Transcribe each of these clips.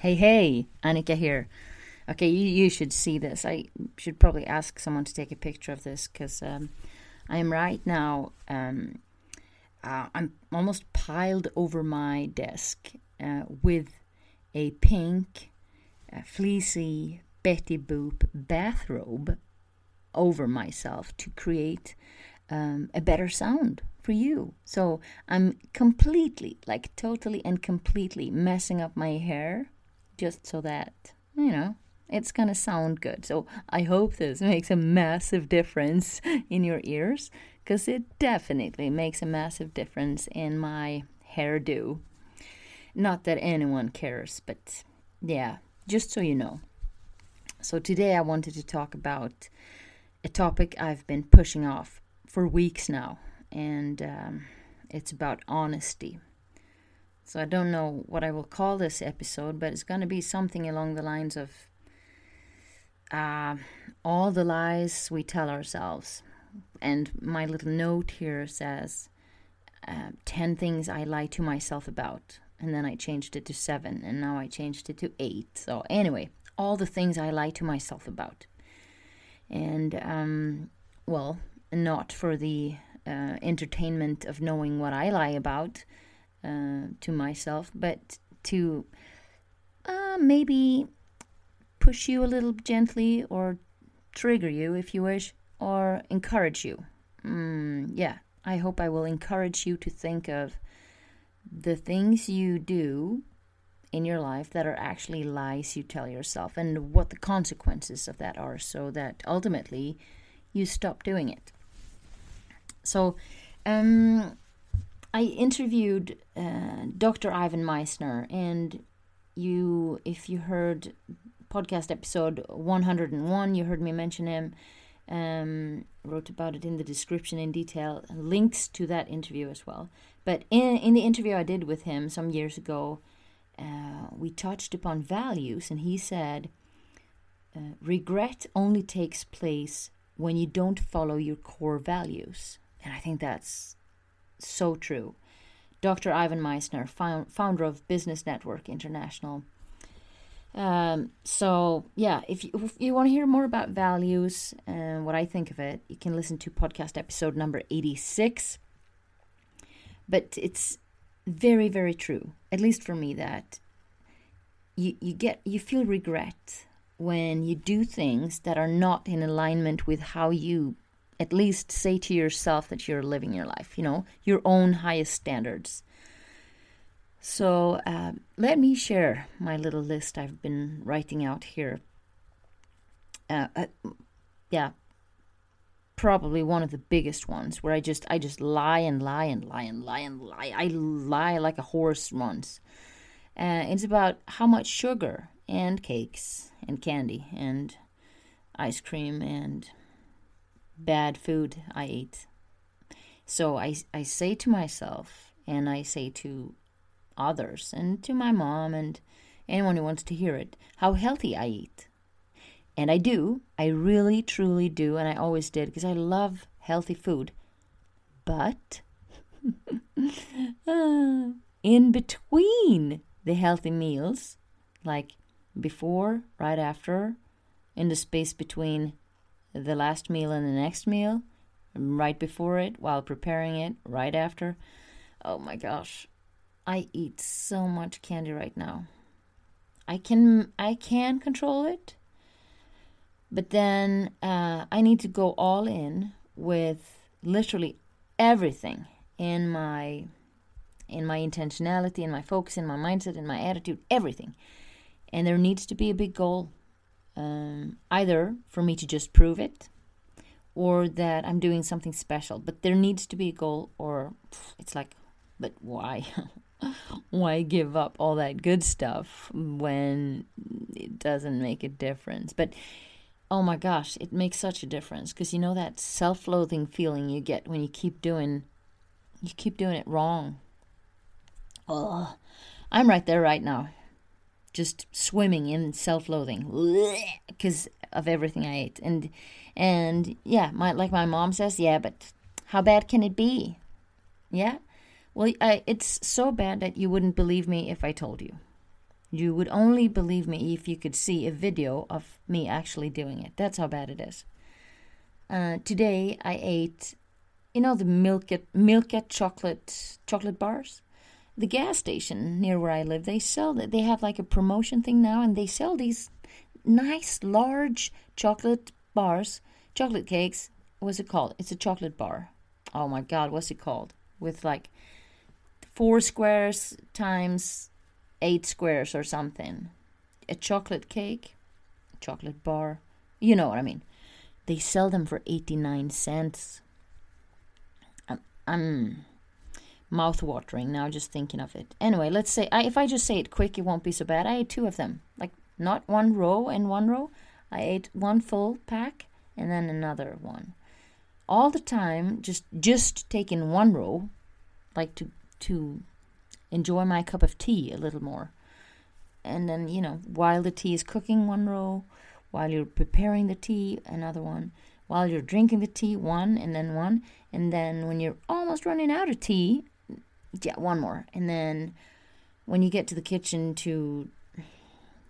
Hey, hey, Annika here. Okay, you, you should see this. I should probably ask someone to take a picture of this because um, I am right now. Um, uh, I'm almost piled over my desk uh, with a pink, uh, fleecy Betty Boop bathrobe over myself to create um, a better sound for you. So I'm completely, like totally and completely messing up my hair just so that, you know, it's going to sound good. So I hope this makes a massive difference in your ears because it definitely makes a massive difference in my hairdo. Not that anyone cares, but yeah, just so you know. So today I wanted to talk about a topic I've been pushing off for weeks now, and um, it's about honesty. So I don't know what I will call this episode, but it's going to be something along the lines of uh, all the lies we tell ourselves. And my little note here says uh, 10 things I lie to myself about. And then I changed it to 7, and now I changed it to 8. So, anyway, all the things I lie to myself about. And, um, well, not for the uh, entertainment of knowing what I lie about uh, to myself, but to uh, maybe push you a little gently or trigger you if you wish, or encourage you. Mm, yeah, I hope I will encourage you to think of the things you do in your life that are actually lies you tell yourself and what the consequences of that are so that ultimately you stop doing it. So, um, I interviewed uh, Dr. Ivan Misner, and you, if you heard podcast episode 101, you heard me mention him. Um, wrote about it in the description in detail, links to that interview as well. But in, in the interview I did with him some years ago, uh, we touched upon values, and he said, uh, Regret only takes place when you don't follow your core values. And I think that's so true. Dr. Ivan Misner, founder of Business Network International. Um, so yeah, if you, if you want to hear more about values and what I think of it, you can listen to podcast episode number 86. But it's very, very true, at least for me, that you, you get you feel regret when you do things that are not in alignment with how you at least say to yourself that you're living your life, you know, your own highest standards. So uh, let me share my little list I've been writing out here. Uh, uh, yeah, probably one of the biggest ones where I just I just lie and lie and lie and lie and lie. I lie like a horse once. Uh, it's about how much sugar and cakes and candy and ice cream and bad food I ate. So I, I say to myself, and I say to others, and to my mom, and anyone who wants to hear it, how healthy I eat. And I do. I really, truly do. And I always did because I love healthy food. But in between the healthy meals, like before, right after, in the space between the last meal and the next meal, right before it, while preparing it, right after. Oh my gosh. I eat so much candy right now. I can I can control it, but then uh, I need to go all in with literally everything in my in my intentionality, in my focus, in my mindset, in my attitude, everything. And there needs to be a big goal um, either for me to just prove it or that I'm doing something special. But there needs to be a goal, or it's like, but why? why give up all that good stuff when it doesn't make a difference? But oh my gosh, it makes such a difference because you know that self loathing feeling you get when you keep doing you keep doing it wrong. Oh, I'm right there right now just swimming in self-loathing because of everything I ate. And and yeah, my like my mom says, yeah, but how bad can it be? Yeah. Well, I, it's so bad that you wouldn't believe me if I told you. You would only believe me if you could see a video of me actually doing it. That's how bad it is. Uh, today I ate, you know, the Milka Milka chocolate chocolate bars. The gas station near where I live, they sell that. They have like a promotion thing now, and they sell these nice large chocolate bars, chocolate cakes. What's it called? It's a chocolate bar. Oh my God, what's it called? With like four squares times eight squares or something. A chocolate cake, chocolate bar. You know what I mean. They sell them for 89 cents. I'm, I'm mouth-watering now just thinking of it. Anyway, let's say I, if I just say it quick, it won't be so bad. I ate two of them, like not one row and one row. I ate one full pack and then another one. All the time, just just taking one row, like to to enjoy my cup of tea a little more. And then, you know, while the tea is cooking, one row, while you're preparing the tea, another one, while you're drinking the tea, one, and then one, and then when you're almost running out of tea, yeah, one more. And then when you get to the kitchen to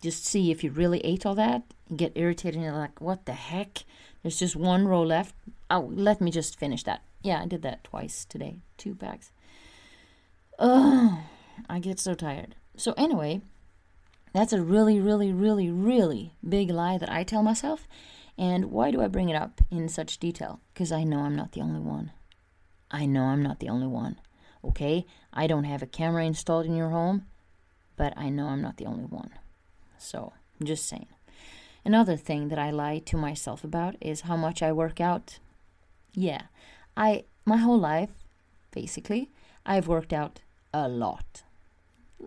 just see if you really ate all that, you get irritated and you're like, what the heck? There's just one row left. Oh, let me just finish that. Yeah, I did that twice today, two packs. Ugh, I get so tired. So, anyway, that's a really, really, really, really big lie that I tell myself. And why do I bring it up in such detail? Because I know I'm not the only one. I know I'm not the only one. Okay? I don't have a camera installed in your home, but I know I'm not the only one. So, just saying. Another thing that I lie to myself about is how much I work out. Yeah, I my whole life, basically, I've worked out a lot.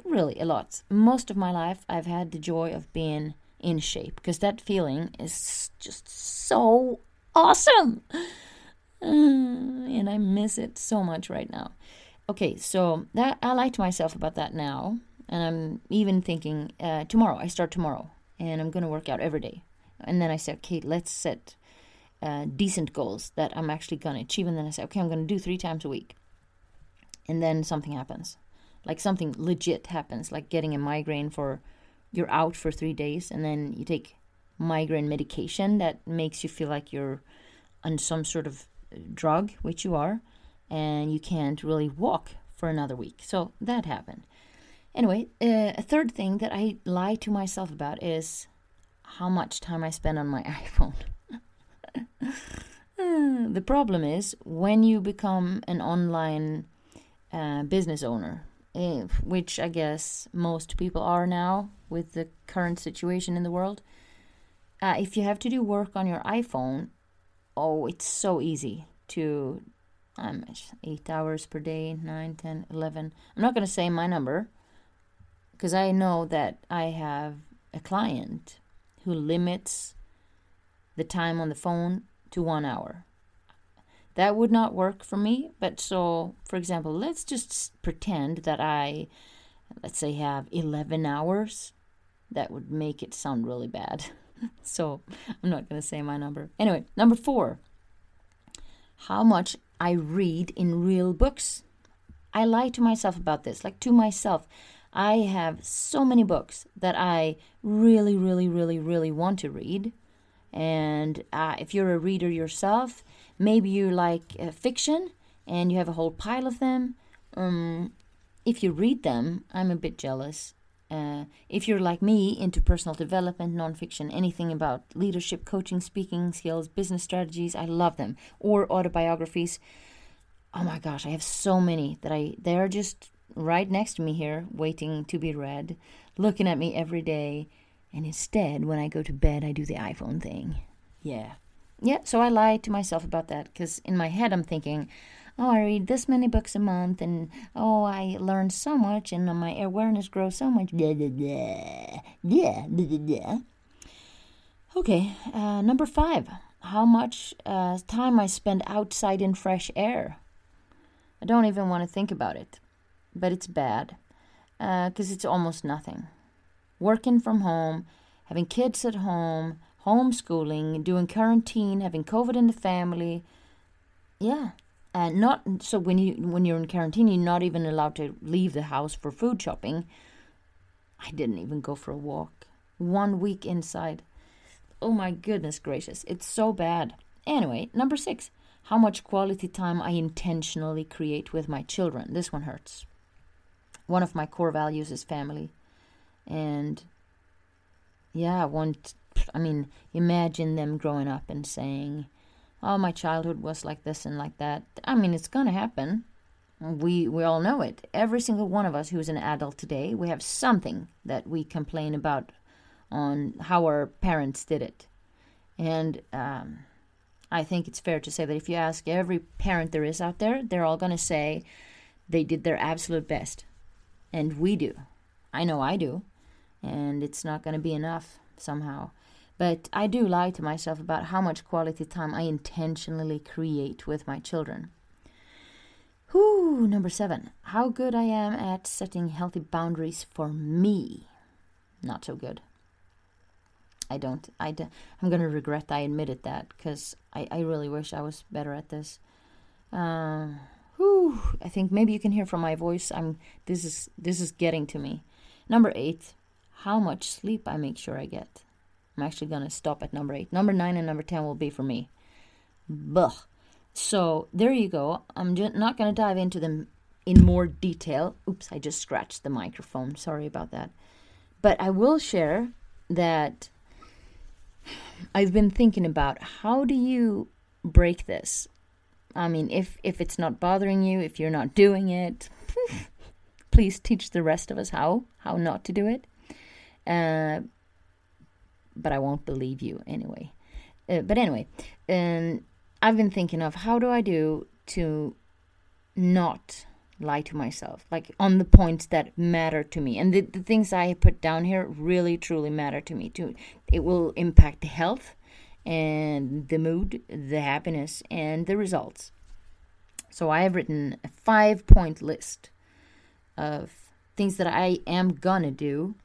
Really, a lot. Most of my life, I've had the joy of being in shape because that feeling is just so awesome. And I miss it so much right now. Okay, so that I like to myself about that now, and I'm even thinking uh, tomorrow. I start tomorrow, and I'm gonna work out every day. And then I said, okay, let's set uh, decent goals that I'm actually gonna achieve. And then I said, okay, I'm gonna do three times a week and then something happens like something legit happens like getting a migraine for you're out for three days and then you take migraine medication that makes you feel like you're on some sort of drug which you are and you can't really walk for another week so that happened anyway uh, a third thing that i lie to myself about is how much time i spend on my iphone the problem is when you become an online uh, business owner, eh, which I guess most people are now with the current situation in the world. Uh, if you have to do work on your iPhone, oh, it's so easy to um, eight hours per day, nine, ten, eleven. I'm not going to say my number because I know that I have a client who limits the time on the phone to one hour. That would not work for me. But so, for example, let's just pretend that I, let's say, have 11 hours. That would make it sound really bad. so I'm not going to say my number. Anyway, number four how much I read in real books. I lie to myself about this, like to myself. I have so many books that I really, really, really, really want to read. And uh, if you're a reader yourself, maybe you like uh, fiction and you have a whole pile of them. Um, if you read them, I'm a bit jealous. Uh, if you're like me into personal development, nonfiction, anything about leadership, coaching, speaking skills, business strategies, I love them. Or autobiographies. Oh my gosh, I have so many that I they're just right next to me here, waiting to be read, looking at me every day. And instead, when I go to bed, I do the iPhone thing. Yeah. Yeah, so I lie to myself about that because in my head I'm thinking, oh, I read this many books a month, and oh, I learn so much, and my awareness grows so much. Blah, blah. Yeah. Okay, uh, number five. How much uh, time I spend outside in fresh air. I don't even want to think about it, but it's bad because uh, it's almost nothing. Working from home, having kids at home, homeschooling, doing quarantine, having COVID in the family. Yeah. And not so when you when you're in quarantine, you're not even allowed to leave the house for food shopping. I didn't even go for a walk. One week inside. Oh my goodness gracious. It's so bad. Anyway, number six, how much quality time I intentionally create with my children. This one hurts. One of my core values is family. And yeah, I want, I mean, imagine them growing up and saying, oh, my childhood was like this and like that. I mean, it's going to happen. We, we all know it. Every single one of us who's an adult today, we have something that we complain about on how our parents did it. And um, I think it's fair to say that if you ask every parent there is out there, they're all going to say they did their absolute best. And we do. I know I do. And it's not going to be enough somehow. But I do lie to myself about how much quality time I intentionally create with my children. Whew, number seven, how good I am at setting healthy boundaries for me. Not so good. I don't. I I'm going to regret I admitted that because I, I really wish I was better at this. Uh, whew, I think maybe you can hear from my voice. I'm. This is this is getting to me. Number eight, how much sleep I make sure I get. I'm actually going to stop at number eight. Number nine and number ten will be for me. Buh. So there you go. I'm just not going to dive into them in more detail. Oops, I just scratched the microphone. Sorry about that. But I will share that I've been thinking about how do you break this? I mean, if if it's not bothering you, if you're not doing it, please teach the rest of us how how not to do it. Uh, but I won't believe you anyway. Uh, but anyway, um, I've been thinking of how do I do to not lie to myself, like on the points that matter to me. And the, the things I put down here really, truly matter to me. Too, it will impact the health and the mood, the happiness, and the results. So I have written a five point list of things that I am gonna do.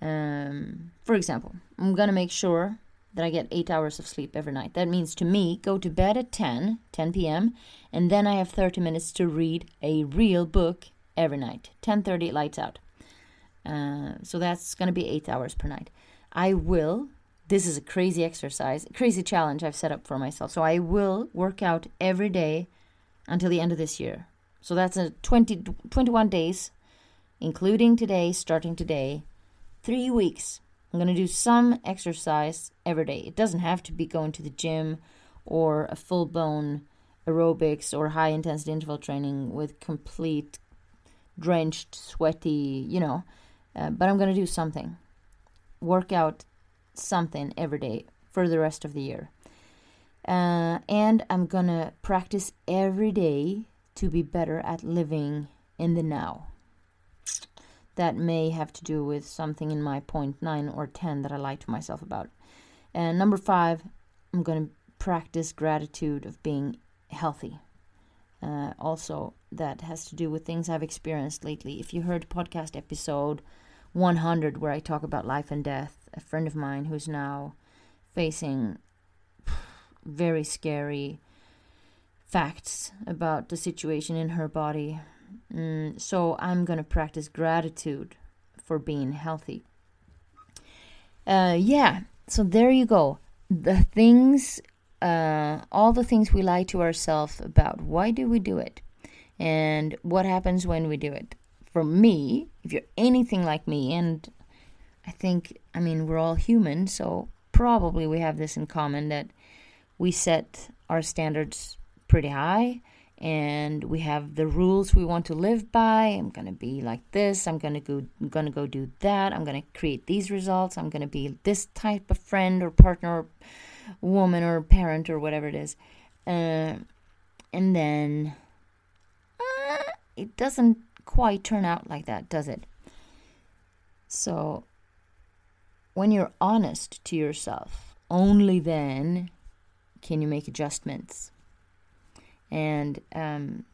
Um, for example, I'm gonna make sure that I get eight hours of sleep every night. That means to me, go to bed at 10, 10 p.m., and then I have 30 minutes to read a real book every night. 10:30 lights out. Uh, so that's going to be eight hours per night. I will. This is a crazy exercise, crazy challenge I've set up for myself. So I will work out every day until the end of this year. So that's a 20, 21 days, including today, starting today, three weeks I'm going to do some exercise every day. It doesn't have to be going to the gym or a full blown aerobics or high intensity interval training with complete drenched, sweaty, you know. Uh, but I'm going to do something. Work out something every day for the rest of the year. Uh, and I'm going to practice every day to be better at living in the now that may have to do with something in my point nine or 10 that I lie to myself about. And number five, I'm going to practice gratitude of being healthy. Uh, also, that has to do with things I've experienced lately. If you heard podcast episode 100, where I talk about life and death, a friend of mine who's now facing very scary facts about the situation in her body Mm, so I'm going to practice gratitude for being healthy. Uh, yeah, so there you go. The things, uh, all the things we lie to ourselves about. Why do we do it? And what happens when we do it? For me, if you're anything like me, and I think, I mean, we're all human, so probably we have this in common that we set our standards pretty high and we have the rules we want to live by. I'm to be like this. I'm to go i'm to go do that. I'm to create these results. I'm to be this type of friend or partner or woman or parent or whatever it is. Uh, and then uh, it doesn't quite turn out like that does it? So when you're honest to yourself only then can you make adjustments and um,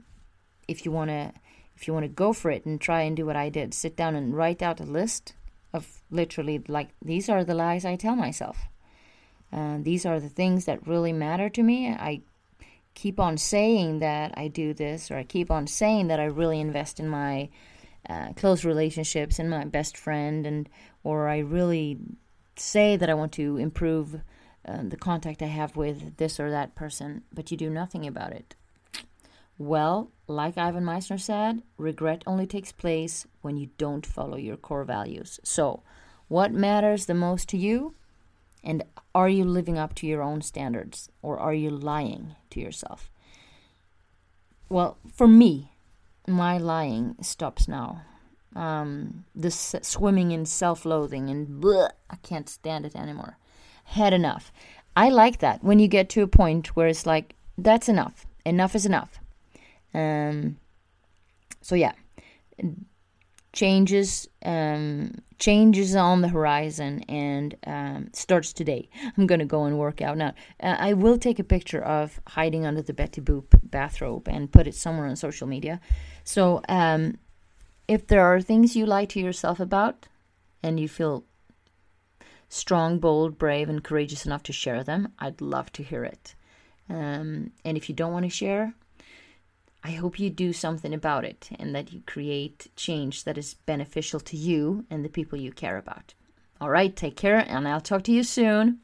if you want to if you want to go for it and try and do what I did, sit down and write out a list of literally like these are the lies I tell myself. Uh, these are the things that really matter to me. I keep on saying that I do this, or I keep on saying that I really invest in my uh, close relationships and my best friend, and or I really say that I want to improve uh, the contact I have with this or that person, but you do nothing about it. Well, like Ivan Misner said, regret only takes place when you don't follow your core values. So, what matters the most to you? And are you living up to your own standards or are you lying to yourself? Well, for me, my lying stops now. Um, this swimming in self loathing and bleh, I can't stand it anymore. Had enough. I like that when you get to a point where it's like, that's enough. Enough is enough. Um, so, yeah, changes um, changes on the horizon and um, starts today. I'm gonna go and work out now. Uh, I will take a picture of hiding under the Betty Boop bathrobe and put it somewhere on social media. So um, if there are things you lie to yourself about and you feel strong, bold, brave, and courageous enough to share them, I'd love to hear it. Um, and if you don't want to share, I hope you do something about it and that you create change that is beneficial to you and the people you care about. All right, take care, and I'll talk to you soon.